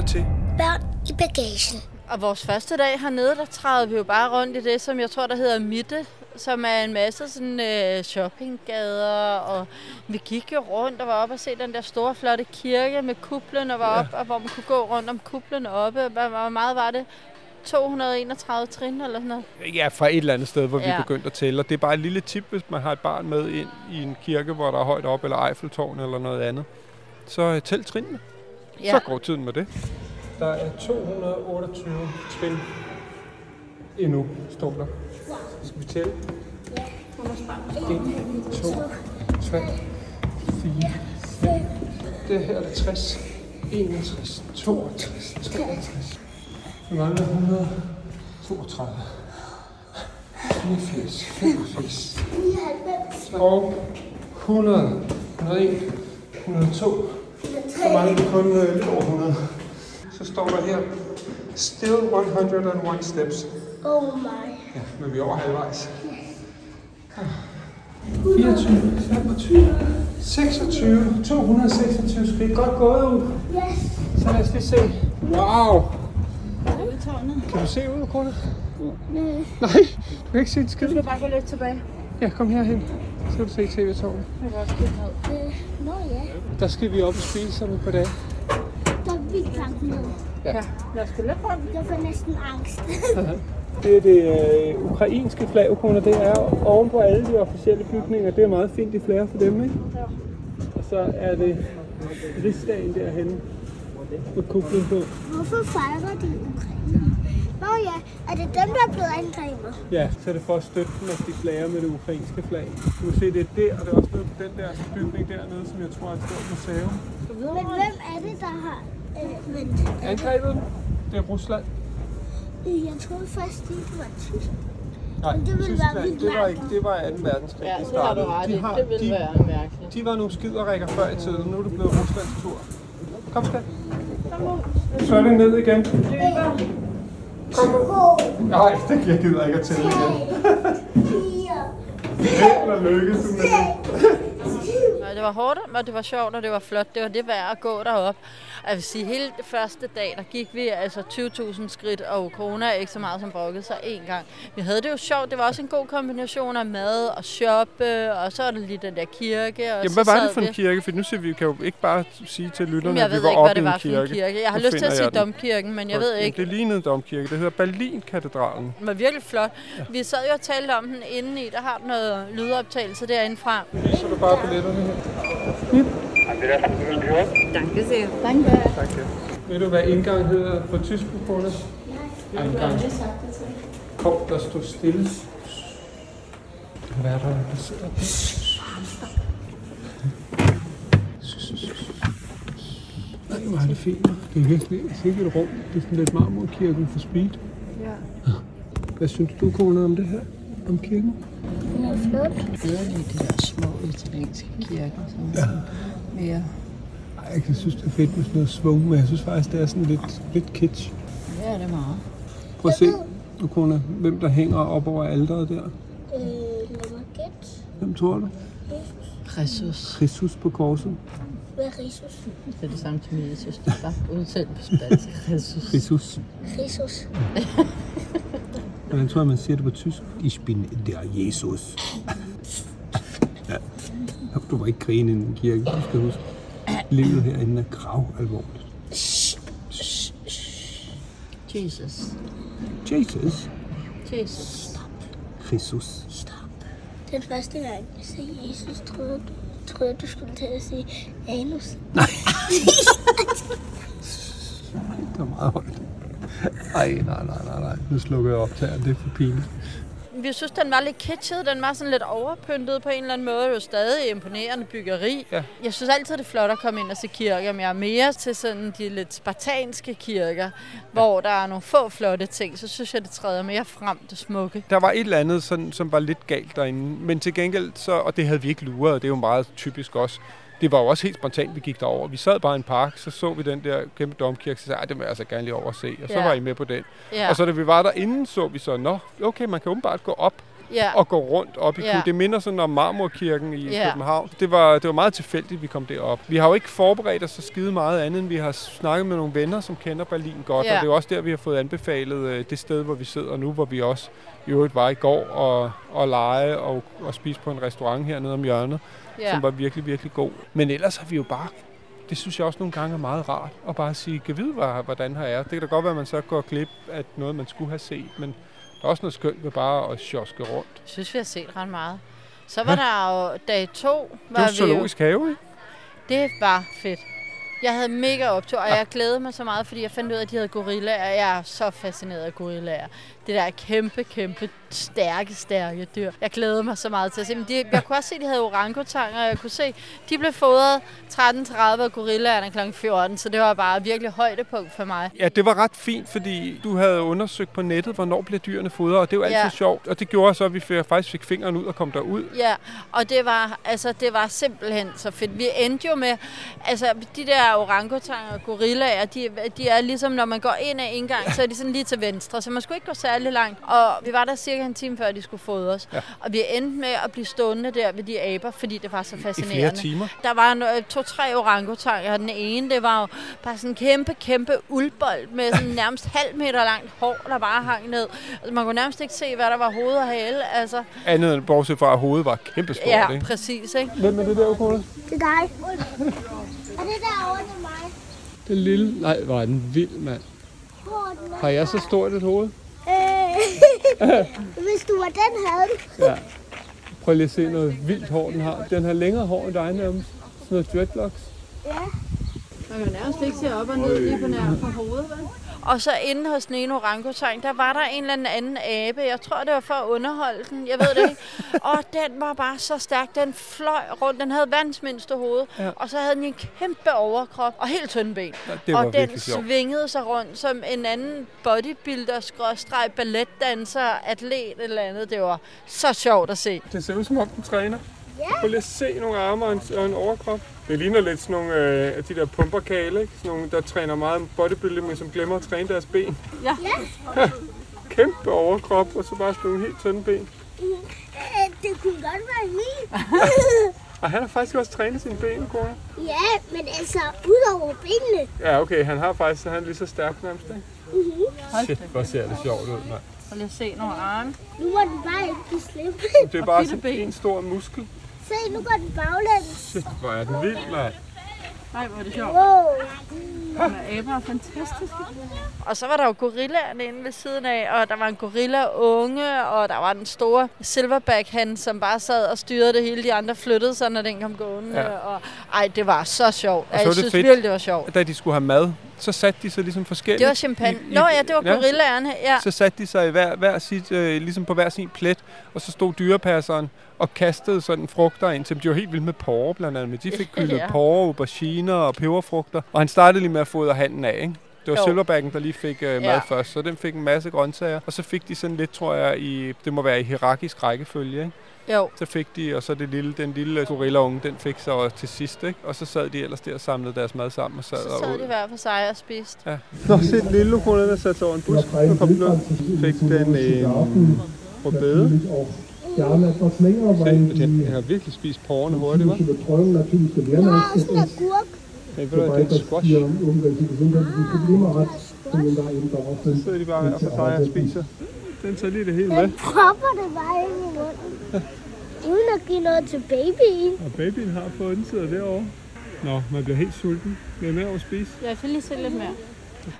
Lytter til. Børn i bagagen. Og vores første dag hernede, der træder vi jo bare rundt i det, som jeg tror, der hedder Mitte, som er en masse sådan øh, shoppinggader, og vi gik jo rundt og var oppe og se den der store, flotte kirke med kuplen, og var Ja. op, og hvor man kunne gå rundt om kuplen oppe. Hvor, meget var det? 231 trin eller sådan noget? Ja, fra et eller andet sted, hvor ja. vi Ja. er begyndt at tælle. Og det er bare et lille tip, hvis man har et barn med ind i en kirke, hvor der er højt op, eller Eiffeltårn eller noget andet. Så øh, tæl trinene. Ja. Så går tiden med det. Der er 228 trin endnu, står der. Skal vi tælle. 1, 2, 3, 4, 5. Det her er der 60, 61, 62, 63. Vi mangler 132. 84, 85 og 100, 101, 102. Så mangler vi kun øh, lidt over 100. Så står der her, still 101 steps. Oh my. Ja, men vi er over halvvejs. 24, 25, 26, 226 skridt. Godt gået ud. Yes. Så lad os lige se. Wow! Kan du se ud, Krone? Nej, du kan ikke se en skid. Du skal bare gå lidt tilbage. Ja, kom herhen. Så kan du se tv-tårnet. Øh, Nå ja. Der skal vi op og spise sammen på dag. Der er vildt langt ned. Ja, lad os gå rundt. Jeg får næsten angst. Det er det øh, ukrainske flag, Ukona. Det er oven på alle de officielle bygninger. Det er meget fint, de flager for dem, ikke? Ja. Og så er det rigsdagen derhenne med kuplen på. Hvorfor fejrer de Ukraine? Nå ja, er det dem, der er blevet angrebet? Ja, så er det for at støtte dem, at de flager med det ukrainske flag. Du kan se, det er der, og det er også nede på den der bygning dernede, som jeg tror er et stort museum. Men hvem er det, der har øh, vendt? Angrebet dem? Det er Rusland. Jeg troede først, de var tysk. Nej, Men det ville være Tyskland, vildt det var, ikke, det var 2. verdenskrig, Ja, de det har du startede. ret. De, har, Det ville de, være mærkeligt. de var nogle skiderikker før i tiden, nu er det blevet Ruslands tur. Kom, skat. Så er det ned igen. Nej, det jeg gider ikke at tælle igen. Held og lykke, du med det. Nej, det var hårdt, og det var sjovt, og det var flot. Det var det værd at gå derop. Jeg vil sige, hele det første dag, der gik vi altså 20.000 skridt, og corona er ikke så meget som brokket sig én gang. Vi havde det jo sjovt. Det var også en god kombination af mad og shoppe, og så er der lige den der kirke. Og Jamen, hvad var det for en vi- kirke? For nu siger vi, vi kan jo ikke bare sige til lytterne, Jamen, jeg at vi ved var ikke, oppe hvad det i var en for en kirke. kirke. Jeg har Nu lyst til at sige jeg den. domkirken, men jeg ved Jamen, ikke. Det lignede en domkirke. Det hedder Berlin-katedralen. Den var virkelig flot. Vi sad jo og talte om den indeni. Der har noget lydoptagelse derinde fra. Så du bare billetterne her. Danke sehr. Tak, ja. Ved du, hvad indgang hedder på tysk, Bukola? Nej. Indgang. Kom, der stod stille. Hvad er der, der sidder der? Nej, hvor er det fint. Det er virkelig sikkert et rum. Det er sådan lidt marmorkirken for speed. Ja. Hvad synes du, kone, om det her? Om kirken? Den er flot. bedre lide de der små italienske kirker, som Ja. mere... Ej, jeg synes, det er fedt med sådan noget svung, men jeg synes faktisk, det er sådan lidt, lidt kitsch. Ja, det er meget. Prøv at se, nu, kone, hvem der hænger op over alderet der. Øh, lad mig gætte. Hvem tror du? Jesus. Kristus på korset. Hvad er? Det er det samme til min søster. Bare udtalt på spansk. Jesus. Kristus. Risus. Hvordan tror jeg, man siger det på tysk? Ich bin der Jesus. ja. Du må ikke grine i en kirke, du skal huske. Livet herinde er grav alvorligt. Jesus. Jesus. Jesus. Kristus. Den første gang, jeg sagde Jesus, troede, du- troede du skulle til at sige anus. Det var meget højt. Ej, nej, nej, nej, nej. Nu slukker jeg optageren. Det er for pinligt. Vi synes, den var lidt kitschet. Den var sådan lidt overpyntet på en eller anden måde. Det var stadig imponerende byggeri. Ja. Jeg synes altid, det er flot at komme ind og se kirker, men jeg er mere til sådan de lidt spartanske kirker, hvor der er nogle få flotte ting. Så synes jeg, det træder mere frem, det smukke. Der var et eller andet, sådan, som var lidt galt derinde. Men til gengæld, så, og det havde vi ikke luret, og det er jo meget typisk også. Det var jo også helt spontant, vi gik derover. Vi sad bare i en park, så så vi den der kæmpe domkirke, så sagde jeg, "Ej, det vil jeg altså gerne lige over at se. Og så Ja. var I med på den. Ja. Og så da vi var derinde, så vi så, nå, okay, man kan åbenbart gå op Ja. og gå rundt op i Ja. ja. Det minder sådan om Marmorkirken i Ja. København. Det var, det var meget tilfældigt, vi kom derop. Vi har jo ikke forberedt os så skide meget andet, end vi har snakket med nogle venner, som kender Berlin godt. Ja. Og det er jo også der, vi har fået anbefalet øh, det sted, hvor vi sidder nu, hvor vi også i øvrigt var i går og, og lege og, og spise på en restaurant hernede om hjørnet, Ja. som var virkelig, virkelig god. Men ellers har vi jo bare det synes jeg også nogle gange er meget rart, at bare sige, kan vide, hvad- hvordan her er. Det kan da godt være, at man så går glip af noget, man skulle have set, men der er også noget skønt ved bare at sjoske rundt. Jeg synes, vi har set ret meget. Så var der jo dag to. Det Var er jo vi zoologisk have, ikke? Det var fedt. Jeg havde mega optur, og jeg glædede mig så meget, fordi jeg fandt ud af, at de havde gorillaer. Jeg er så fascineret af gorillaer. Det der kæmpe, kæmpe, stærke, stærke dyr. Jeg glædede mig så meget til at se dem. De, jeg kunne også se, at de havde orangutanger, og jeg kunne se, de blev fodret 13.30 af gorillaerne kl. 14, så det var bare virkelig højdepunkt for mig. Ja, det var ret fint, fordi du havde undersøgt på nettet, hvornår bliver dyrene fodret, og det jo altid Ja. ja. sjovt. Og det gjorde så, at vi faktisk fik fingeren ud og kom derud. Ja, og det var, altså, det var simpelthen så fedt. Vi endte jo med, altså de der orangutanger og gorillaer, de, de er ligesom, når man går ind ad indgang, så er de sådan lige til venstre, så man skulle ikke gå særlig langt. Og vi var der cirka en time før, de skulle fodres. Ja. Og vi endte med at blive stående der ved de aber, fordi det var så fascinerende. timer. Der var øh, to-tre orangutanger, og den ene, det var jo bare sådan en kæmpe, kæmpe uldbold med sådan nærmest halv meter langt hår, der bare hang ned. Altså, man kunne nærmest ikke se, hvad der var hoved og hale. Altså, Andet end bortset fra, at hovedet var kæmpestort, ja, ikke? præcis, ikke? Hvem er det der, Ukona? Det er dig. Og det derovre, det er mig. Den lille... Nej, var den vild, mand. Er? Har jeg så stort et hoved? Hvis du var den, havde du. Ja. Prøv lige at se noget vildt hår, den har. Den har længere hår end dig nærmest. Sådan noget dreadlocks. Ja. Man kan nærmest ikke se op og ned lige på nær for hovedet, vel? Og så inde hos den ene orangutang, der var der en eller anden abe. Jeg tror, det var for at underholde den. Jeg ved det ikke. Og den var bare så stærk. Den fløj rundt. Den havde verdens mindste hoved. Ja. Og så havde den en kæmpe overkrop og helt tynde ben. Ja, og den svingede sig rundt som en anden bodybuilder, skråstreg, balletdanser, atlet eller andet. Det var så sjovt at se. Det ser ud som om, den træner. Ja. Prøv lige at se nogle arme og en, og en overkrop. Det ligner lidt sådan nogle øh, af de der pumperkale, ikke? Sådan nogle, der træner meget bodybuilding, men som glemmer at træne deres ben. Ja. Kæmpe overkrop, og så bare sådan nogle helt tynde ben. Det kunne godt være min. Og han har faktisk også trænet sine ben, Cora. ja, men altså, ud over benene. Ja, okay, han har faktisk, han er lige så stærk nærmest, ikke? Mm-hmm. Shit, hvor ser det sjovt ud, mand. Og lige se nogle arme. Nu må den bare ikke slip. Det er bare sådan en stor muskel. Se, nu går den baglæns. Shit, hvor er den vild, mand. Nej, hvor er det sjovt. Wow. Aber er fantastiske. Og så var der jo gorillaerne inde ved siden af, og der var en gorilla unge, og der var den store silverback han, som bare sad og styrede det hele. De andre flyttede sig, når den kom gående. Ja. Og, ej, det var så sjovt. Og så Jeg var det synes fedt. virkelig, det var sjovt. Da de skulle have mad, så satte de sig ligesom forskelligt. Det var chimpan. Nå ja, det var gorillaerne. Ja. Så satte de sig i hver, hver sit, øh, ligesom på hver sin plet, og så stod dyrepasseren og kastede sådan frugter ind til dem. De var helt vilde med porre blandt andet, men de fik kyldet Ja. porre, auberginer og peberfrugter. Og han startede lige med at fodre handen af, ikke? Det var Jo. Silverbacken, der lige fik øh, mad Ja. først, så den fik en masse grøntsager. Og så fik de sådan lidt, tror jeg, i, det må være i hierarkisk rækkefølge, ikke? Jo. Så fik de, og så det lille, den lille gorillaunge, den fik så til sidst, ikke? Og så sad de ellers der og samlede deres mad sammen og sad, Så og sad de hver for sig og spiste. Ja. Nå, se den lille lokone, der satte sig over en bus. Nu kom ud. Fik den en rødbede. Se, den har virkelig spist porrene hurtigt, hva'? Der er også en agurk. Men ved du hvad, det er en squash. Så sidder de bare hver for sig og spiser. Den tager lige det hele med. Den propper det bare ind i munden. Uden at give noget til babyen. Og babyen har fået den sidder derovre. Nå, man bliver helt sulten. Med over at spise. Jeg kan lige se lidt mere.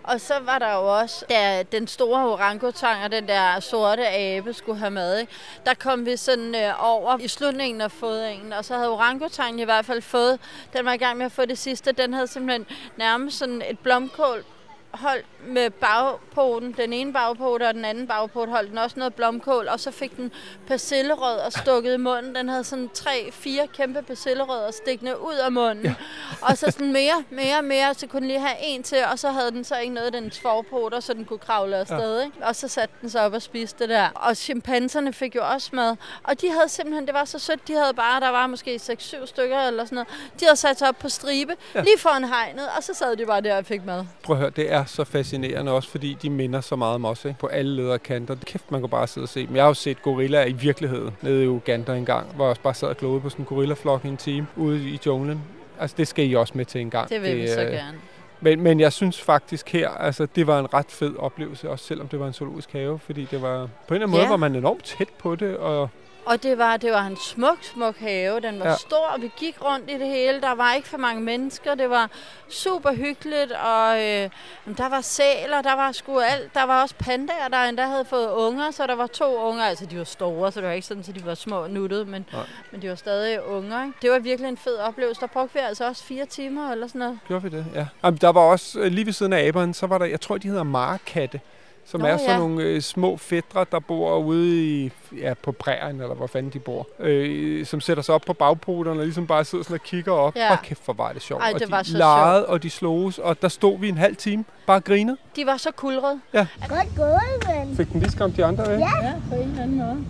Og så var der jo også, da den store orangutang og den der sorte abe skulle have mad, ikke? der kom vi sådan øh, over i slutningen af fodringen, og så havde orangutangen i hvert fald fået, den var i gang med at få det sidste, den havde simpelthen nærmest sådan et blomkål holdt med bagpoten, den ene bagpote og den anden bagpote holdt den også noget blomkål, og så fik den persillerød og stukket i munden. Den havde sådan tre, fire kæmpe persillerødder stikkende ud af munden. Ja. Og så sådan mere, mere, mere, så kunne den lige have en til, og så havde den så ikke noget af dens forpoter, så den kunne kravle afsted. Ja. Ikke? Og så satte den sig op og spiste det der. Og chimpanserne fik jo også mad. Og de havde simpelthen, det var så sødt, de havde bare, der var måske 6-7 stykker eller sådan noget. De havde sat sig op på stribe, ja. lige foran hegnet, og så sad de bare der og fik mad. Prøv at høre, det er så fascinerende også, fordi de minder så meget om os, ikke? På alle ledere kanter. Kæft, man kan bare sidde og se dem. Jeg har jo set gorillaer i virkeligheden nede i Uganda engang, hvor jeg også bare sad og glodede på sådan en gorillaflok i en time ude i junglen. Altså, det skal I også med til en gang. Det vil vi så øh, gerne. Men, men jeg synes faktisk her, altså det var en ret fed oplevelse, også selvom det var en zoologisk have, fordi det var på en eller anden måde, Ja. var man enormt tæt på det, og Og det var, det var en smuk, smuk have. Den var Ja. stor, og vi gik rundt i det hele. Der var ikke for mange mennesker. Det var super hyggeligt, og øh, der var sæler, der var sgu alt. Der var også pandaer, der endda havde fået unger, så der var to unger. Altså, de var store, så det var ikke sådan, at de var små nuttede, men, Nej. men de var stadig unger. Ikke? Det var virkelig en fed oplevelse. Der brugte vi altså også fire timer eller sådan noget. gjorde vi det? Ja. Jamen, der var også, øh, lige ved siden af aberen, så var der, jeg tror, de hedder markatte, som Nå, er sådan ja. nogle øh, små fædre, der bor ude i, ja, på prærien, eller hvor fanden de bor, øh, som sætter sig op på bagpoterne og ligesom bare sidder sådan og kigger op. Ja. Hold kæft, hvor var det sjovt. Ej, og det de var så legede, og de sloges, og der stod vi en halv time, bare grinede. De var så kulrede. Ja. Godt gået, ven. Fik den lige skræmt de andre væk? Ja. Ja, på en eller anden måde.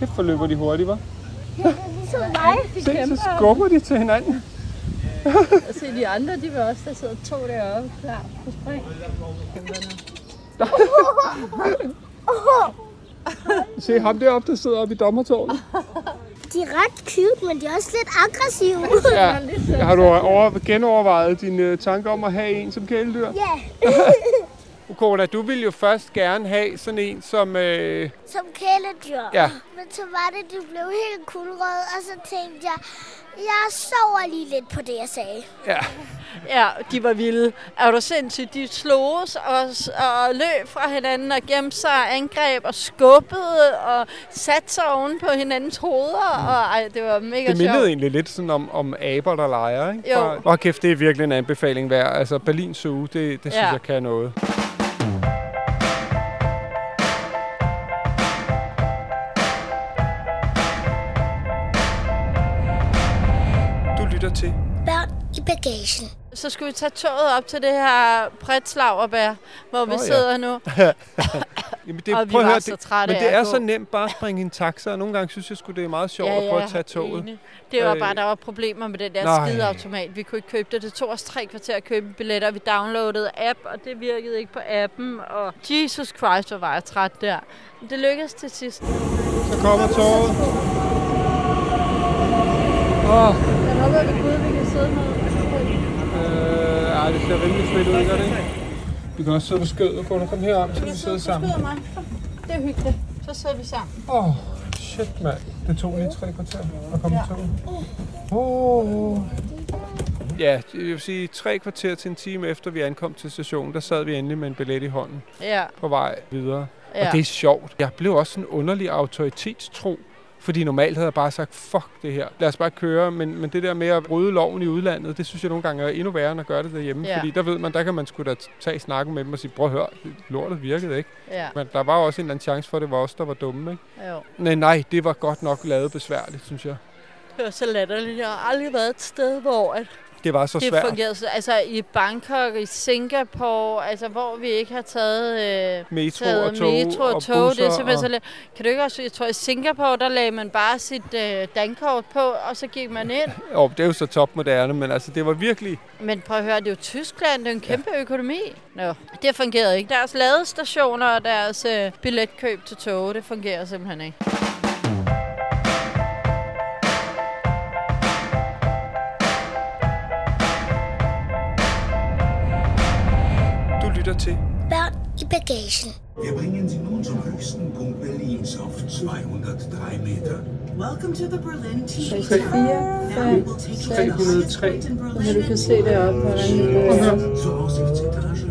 Kæft, hvor løber de hurtigt, var. Er ligesom mig. Se, så skubber de til hinanden. Og se de andre, de var også, der sidder to deroppe, klar på spring. Se ham deroppe, der sidder oppe i dommertårnet. De er ret cute, men de er også lidt aggressive. Ja. Har du over, genovervejet dine tanker om at have en som kæledyr? ja, Ukona, du ville jo først gerne have sådan en som... Øh, som kæledyr. Ja. Men så var det, de blev helt kulrøde, og så tænkte jeg, Jeg sover lige lidt på det, jeg sagde. Ja. Ja, de var vilde. Er du sindssygt? De sloges og, og løb fra hinanden og gemte sig og angreb og skubbede og satte sig oven på hinandens hoveder. Og ej, det var mega Det mindede sjovt. egentlig lidt sådan om, om aber, der leger, ikke? Jo. Åh, kæft, det er virkelig en anbefaling værd. Altså, Berlin Zoo, det, det synes Ja. jeg kan noget. I bagagen. Så skulle vi tage toget op til det her Pretslauerbær, hvor vi Åh, ja. sidder nu. Jamen, det, Og vi prøv at høre, så det, trætte men det at er så nemt bare at springe i en taxa, og nogle gange synes jeg sgu, det er meget sjovt at prøve at tage toget. enig. Det var Øh, bare, der var problemer med den der nej. skideautomat. Vi kunne ikke købe det. Det tog os tre kvarter at købe billetter. Vi downloadede app, og det virkede ikke på appen. Og Jesus Christ, hvor var jeg træt der. Men det lykkedes til sidst. Så kommer toget. Åh, Jeg håber Gud, vi kan sidde med. Ej, det ser rimelig fedt ud, gør det ikke? Vi kan også sidde på skødet. Kunne du komme herop, så vi sidde sammen? mig. Det er hyggeligt. Så sidder vi sammen. Åh, oh, shit, mand. Det tog lige tre kvarter at komme ja. toget. Oh. Ja, jeg vil sige, tre kvarter til en time efter vi ankom til stationen, der sad vi endelig med en billet i hånden Ja, på vej videre. Ja. ja. Og det er sjovt. Jeg blev også en underlig autoritetstro, fordi normalt havde jeg bare sagt, fuck det her, lad os bare køre. Men, men det der med at bryde loven i udlandet, det synes jeg nogle gange er endnu værre end at gøre det derhjemme. Ja. Fordi der ved man, der kan man sgu da tage snakken med dem og sige, prøv at høre, lortet virkede ikke. ja. Men der var også en eller anden chance for, at det var os, der var dumme, ikke? Jo. Nej, nej, det var godt nok lavet besværligt, synes jeg. Det var så latterligt. Jeg har aldrig været et sted, hvor at Det var så det svært. fungerede. så- Altså i Bangkok, i Singapore, altså hvor vi ikke har taget... Øh, Metro taget og tog metro og, og tog. Det er busser simpelthen og- så lidt. Kan du ikke også... Jeg tror, i Singapore, der lagde man bare sit øh, dankort på, og så gik man ind. Jo, det er jo så topmoderne, men altså, det var virkelig... Men prøv at høre, det er jo Tyskland, det er en kæmpe ja. økonomi. Nå, det fungerede ikke. Deres ladestationer og deres øh, billetkøb til tog, det fungerer simpelthen ikke. Lytter til Børn i bagagen. Wir bringen Sie nun zum höchsten Punkt Berlins auf 203 Meter. Welcome to the Berlin Tea Tre- Tower. Now we will take you to the 303. highest point in Så Berlin. du kan se deroppe, hvordan det går. Aussichtsetage.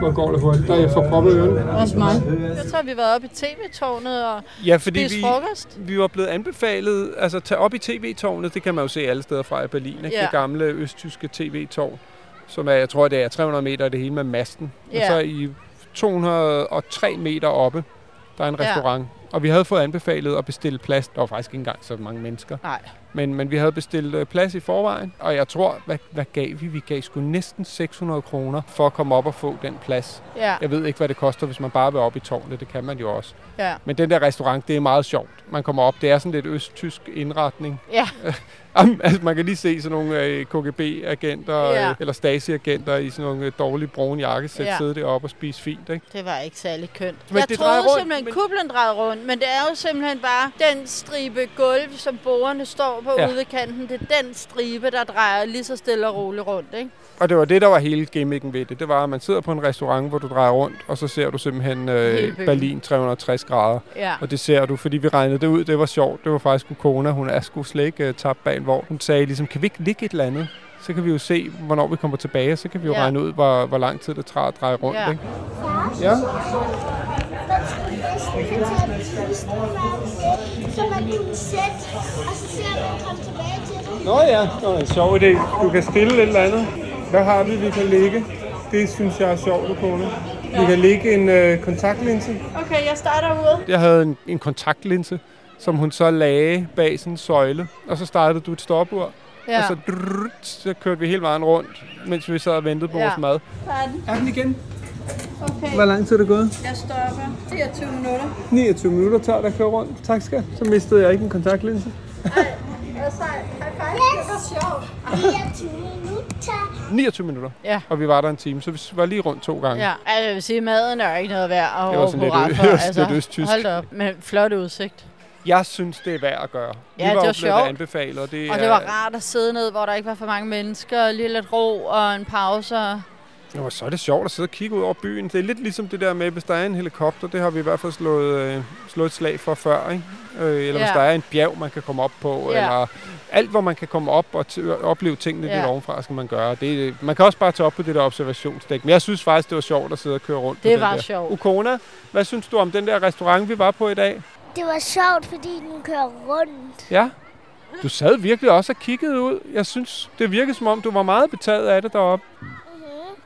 Hvor går det hurtigt? Der er jeg for proppet ørerne. Også mig. Jeg tror, vi var oppe i tv-tårnet og Ja, fordi vi, frokost. vi var blevet anbefalet, altså tage op i tv-tårnet, det kan man jo se alle steder fra i Berlin, ikke? Ja. det gamle østtyske tv-tårn, som er, jeg tror det er 300 meter det hele med masten. Og Ja. så i 203 meter oppe, der er en Ja. restaurant. Og vi havde fået anbefalet at bestille plads. Der var faktisk ikke engang så mange mennesker. Nej. Men, men vi havde bestilt øh, plads i forvejen, og jeg tror, hvad, hvad gav vi? Vi gav sgu næsten 600 kroner for at komme op og få den plads. Ja, Jeg ved ikke, hvad det koster, hvis man bare vil op i tårnet. Det kan man jo også. ja. Men den der restaurant, det er meget sjovt. Man kommer op, det er sådan lidt østtysk indretning. Ja, altså, man kan lige se sådan nogle øh, KGB-agenter Ja. øh, eller Stasi-agenter i sådan nogle øh, dårlige brune jakkesæt Ja. sidde deroppe og spise fint. Ikke? det var ikke særlig kønt. Men jeg det troede rundt, simpelthen, men- kublen drejede rundt, men det er jo simpelthen bare den stribe gulv, som borgerne står på Ja. ja. ude ved kanten. Det er den stribe, der drejer lige så stille og roligt rundt, ikke? Og det var det, der var hele gimmicken ved det. Det var, at man sidder på en restaurant, hvor du drejer rundt, og så ser du simpelthen øh. Berlin 360 grader. Ja. Og det ser du, fordi vi regnede det ud. Det var sjovt. Det var faktisk Ukona. Hun er sgu slet ikke uh, tabt bag en vogn. Hun sagde ligesom, kan vi ikke ligge et eller andet? Så kan vi jo se, hvornår vi kommer tilbage, så kan vi jo Ja. regne ud, hvor, hvor lang tid det tager at dreje rundt. Ja. Ikke? Ja. Så man kunne sætte, og så ser man komme tilbage til det. Nå ja, Nå, en sjov idé. Du kan stille et eller andet. Hvad har vi, vi kan lægge? Det synes jeg er sjovt, Ukona. Vi kan lægge en øh, kontaktlinse. Okay, jeg starter ude. Jeg havde en, en kontaktlinse, som hun så lagde bag sådan en søjle. Og så startede du et stopur. Ja. Og så, drrrt, så kørte vi hele vejen rundt, mens vi sad og ventede på Ja. vores mad. Er den. Igen? Okay, Hvor lang tid er det gået? jeg stopper. 24 minutter. 29 minutter tager det at køre rundt. Tak skal. Så mistede jeg ikke en kontaktlinse. High five. Det var sjovt. 24 minutter. 29 minutter. Ja. Og vi var der en time, så vi var lige rundt to gange. Ja, altså, jeg vil sige, maden er ikke noget værd at Det var sådan lidt for. Altså, lidt østtysk. Hold op, men flot udsigt. Jeg synes, det er værd at gøre. Ja, vi det var, var jo blevet sjovt. anbefalet, og det Og det var rart at sidde ned, hvor der ikke var for mange mennesker, lige lidt ro og en pause. og Jo, så er det sjovt at sidde og kigge ud over byen. Det er lidt ligesom det der med, hvis der er en helikopter, det har vi i hvert fald slået, øh, slået et slag for før, ikke? Øh, eller ja. hvis der er en bjerg, man kan komme op på, Ja. eller alt, hvor man kan komme op og opleve tingene ja. lidt ovenfra, skal man gøre. Det, man kan også bare tage op på det der observationsdæk. Men jeg synes faktisk, det var sjovt at sidde og køre rundt. på Det var der. sjovt. Ukona, hvad synes du om den der restaurant, vi var på i dag? Det var sjovt, fordi den kører rundt. Ja. Du sad virkelig også og kiggede ud. Jeg synes, det virkede som om, du var meget betaget af det deroppe. Mm-hmm.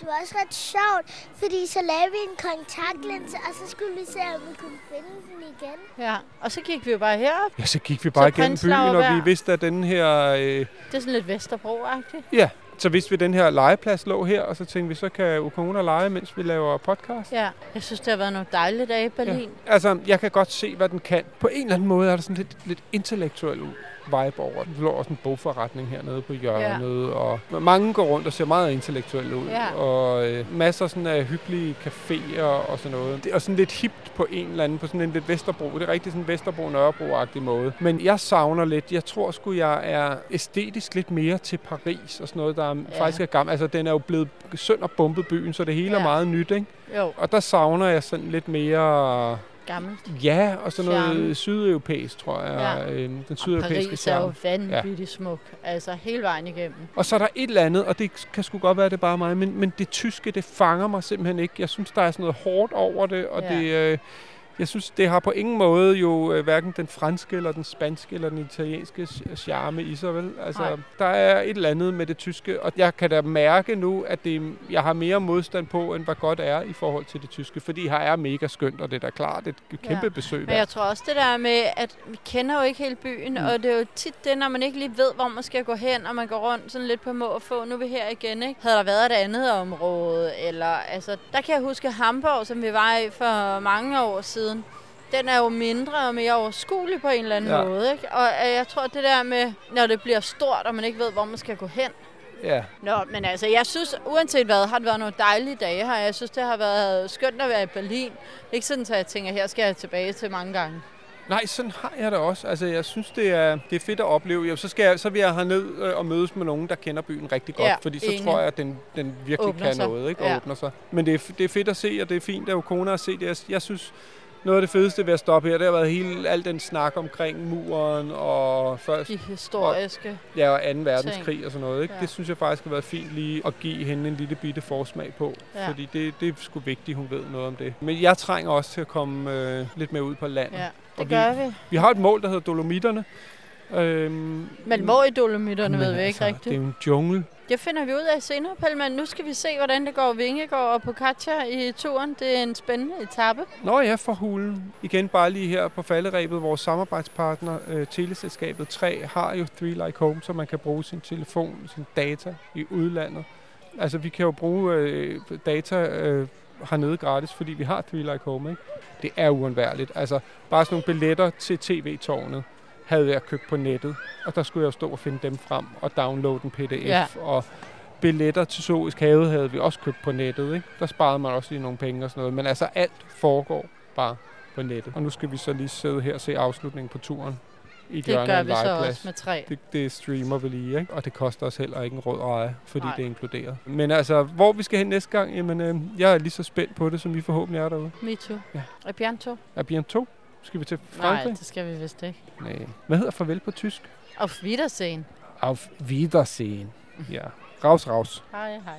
Det var også ret sjovt, fordi så lavede vi en kontaktlinse, og så skulle vi se, om vi kunne finde den igen. Ja, og så gik vi jo bare herop. Ja, så gik vi bare Så igennem byen, og vi vidste, at den her... Øh, Det er sådan lidt Vesterbro-agtigt. ja, så vidste vi, den her legeplads lå her, og så tænkte vi, så kan Ukona lege, mens vi laver podcast. Ja, jeg synes, det har været nogle dejlige dage i Berlin. Altså, jeg kan godt se, hvad den kan. På en eller anden måde er der sådan lidt, lidt intellektuel vibe over den. Der lå også en bogforretning hernede på hjørnet, ja. og mange går rundt og ser meget intellektuelle ud. Ja. Og øh, masser sådan af hyggelige caféer og sådan noget. Det er sådan lidt hipt på en eller anden, på sådan en lidt Vesterbro. Det er rigtig sådan Vesterbro-Nørrebro-agtig måde. Men jeg savner lidt, jeg tror sgu, jeg er æstetisk lidt mere til Paris og sådan noget, der er, ja. faktisk er gammel. Altså, den er jo blevet sønder bombet byen, så det hele ja. er meget nyt, ikke? Jo, Og der savner jeg sådan lidt mere... gammelt. Ja, og sådan noget Charme. sydeuropæisk, tror jeg. Ja. Ja. Den Og sydeuropæiske Paris er jo vanvittigt smuk. Altså hele vejen igennem. Og så er der et eller andet, og det kan sgu godt være, det er bare mig, men, men det tyske, det fanger mig simpelthen ikke. Jeg synes, der er sådan noget hårdt over det, og Ja. det... Øh, jeg synes, det har på ingen måde jo øh, hverken den franske, eller den spanske, eller den italienske ch- charme i sig, vel? Altså, Nej. der er et eller andet med det tyske, og jeg kan da mærke nu, at det, jeg har mere modstand på, end hvad godt er i forhold til det tyske, fordi her er mega skønt, og det er da klart et kæmpe Ja. besøg. Men jeg tror også det der med, at vi kender jo ikke hele byen, mm. og det er jo tit det, når man ikke lige ved, hvor man skal gå hen, og man går rundt sådan lidt på må og få. Nu er vi her igen, ikke? Havde der været et andet område, eller altså, der kan jeg huske Hamburg, som vi var i for mange år siden. Den er jo mindre og mere overskuelig på en eller anden Ja. måde, ikke? Og øh, jeg tror, det der med, når det bliver stort, og man ikke ved, hvor man skal gå hen, Ja. Nå, men altså, jeg synes, uanset hvad, har det været nogle dejlige dage her. Jeg synes, det har været skønt at være i Berlin. Ikke sådan, at jeg tænker, her skal jeg tilbage til mange gange. Nej, sådan har jeg det også. Altså, jeg synes, det er, det er fedt at opleve. Jo, så, skal jeg, så vil jeg herned øh, og mødes med nogen, der kender byen rigtig godt. Ja, fordi så enig. tror jeg, at den, den virkelig Åbner kan sig. noget. Ikke? Og Ja. åbner sig. Men det er, det er fedt at se, og det er fint, at Ukona har set det. Jeg, jeg synes, noget af det fedeste ved at stoppe her, det har været hele, al den snak omkring muren og først De historiske. ja, og 2. verdenskrig og sådan noget. Ikke? Ja. Det synes jeg faktisk har været fint lige at give hende en lille bitte forsmag på. Ja. Fordi det, det er sgu vigtigt, hun ved noget om det. Men jeg trænger også til at komme øh, lidt mere ud på landet. Ja, Og det gør vi. Vi har et mål, der hedder Dolomitterne. Øhm, Men hvor i Dolomitterne, ved vi ikke altså, rigtigt. Det er en jungle. Det finder vi ud af senere, Pelle, men nu skal vi se, hvordan det går Vingegård og Pocaccia i turen. Det er en spændende etape. Nå ja, for hulen. Igen bare lige her på falderæbet. Vores samarbejdspartner, øh, teleselskabet 3, har jo 3 Like Home, så man kan bruge sin telefon, sin data i udlandet. Altså, vi kan jo bruge øh, data øh, hernede gratis, fordi vi har 3 Like Home, ikke? Det er uundværligt. Altså, bare sådan nogle billetter til tv-tårnet havde jeg købt på nettet, og der skulle jeg stå og finde dem frem og downloade en pdf, Ja. og billetter til Zoologisk Have havde vi også købt på nettet, ikke? Der sparede man også lige nogle penge og sådan noget, men altså alt foregår bare på nettet. Og nu skal vi så lige sidde her og se afslutningen på turen i et Det gør vi så legeplads. også med tre. Det, det streamer vi lige, ikke? Og det koster os heller ikke en rød eje, fordi Nej. det er inkluderet. Men altså, hvor vi skal hen næste gang, jamen, øh, jeg er lige så spændt på det, som I forhåbentlig er derude. Me too. Ja. Er Bianto? Er bientôt? Skal vi til Nej, Frankrig? det skal vi vist ikke. Nej. Hvad hedder farvel på tysk? Auf Wiedersehen. Auf Wiedersehen. Ja. Raus, raus. Hej, hej.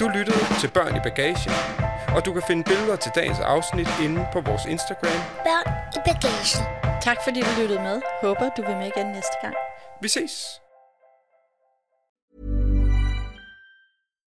Du lyttede til Børn i Bagagen, og du kan finde billeder til dagens afsnit inde på vores Instagram. Børn i bagagen. Tak fordi du lyttede med. Håber, du vil med igen næste gang. Vi ses!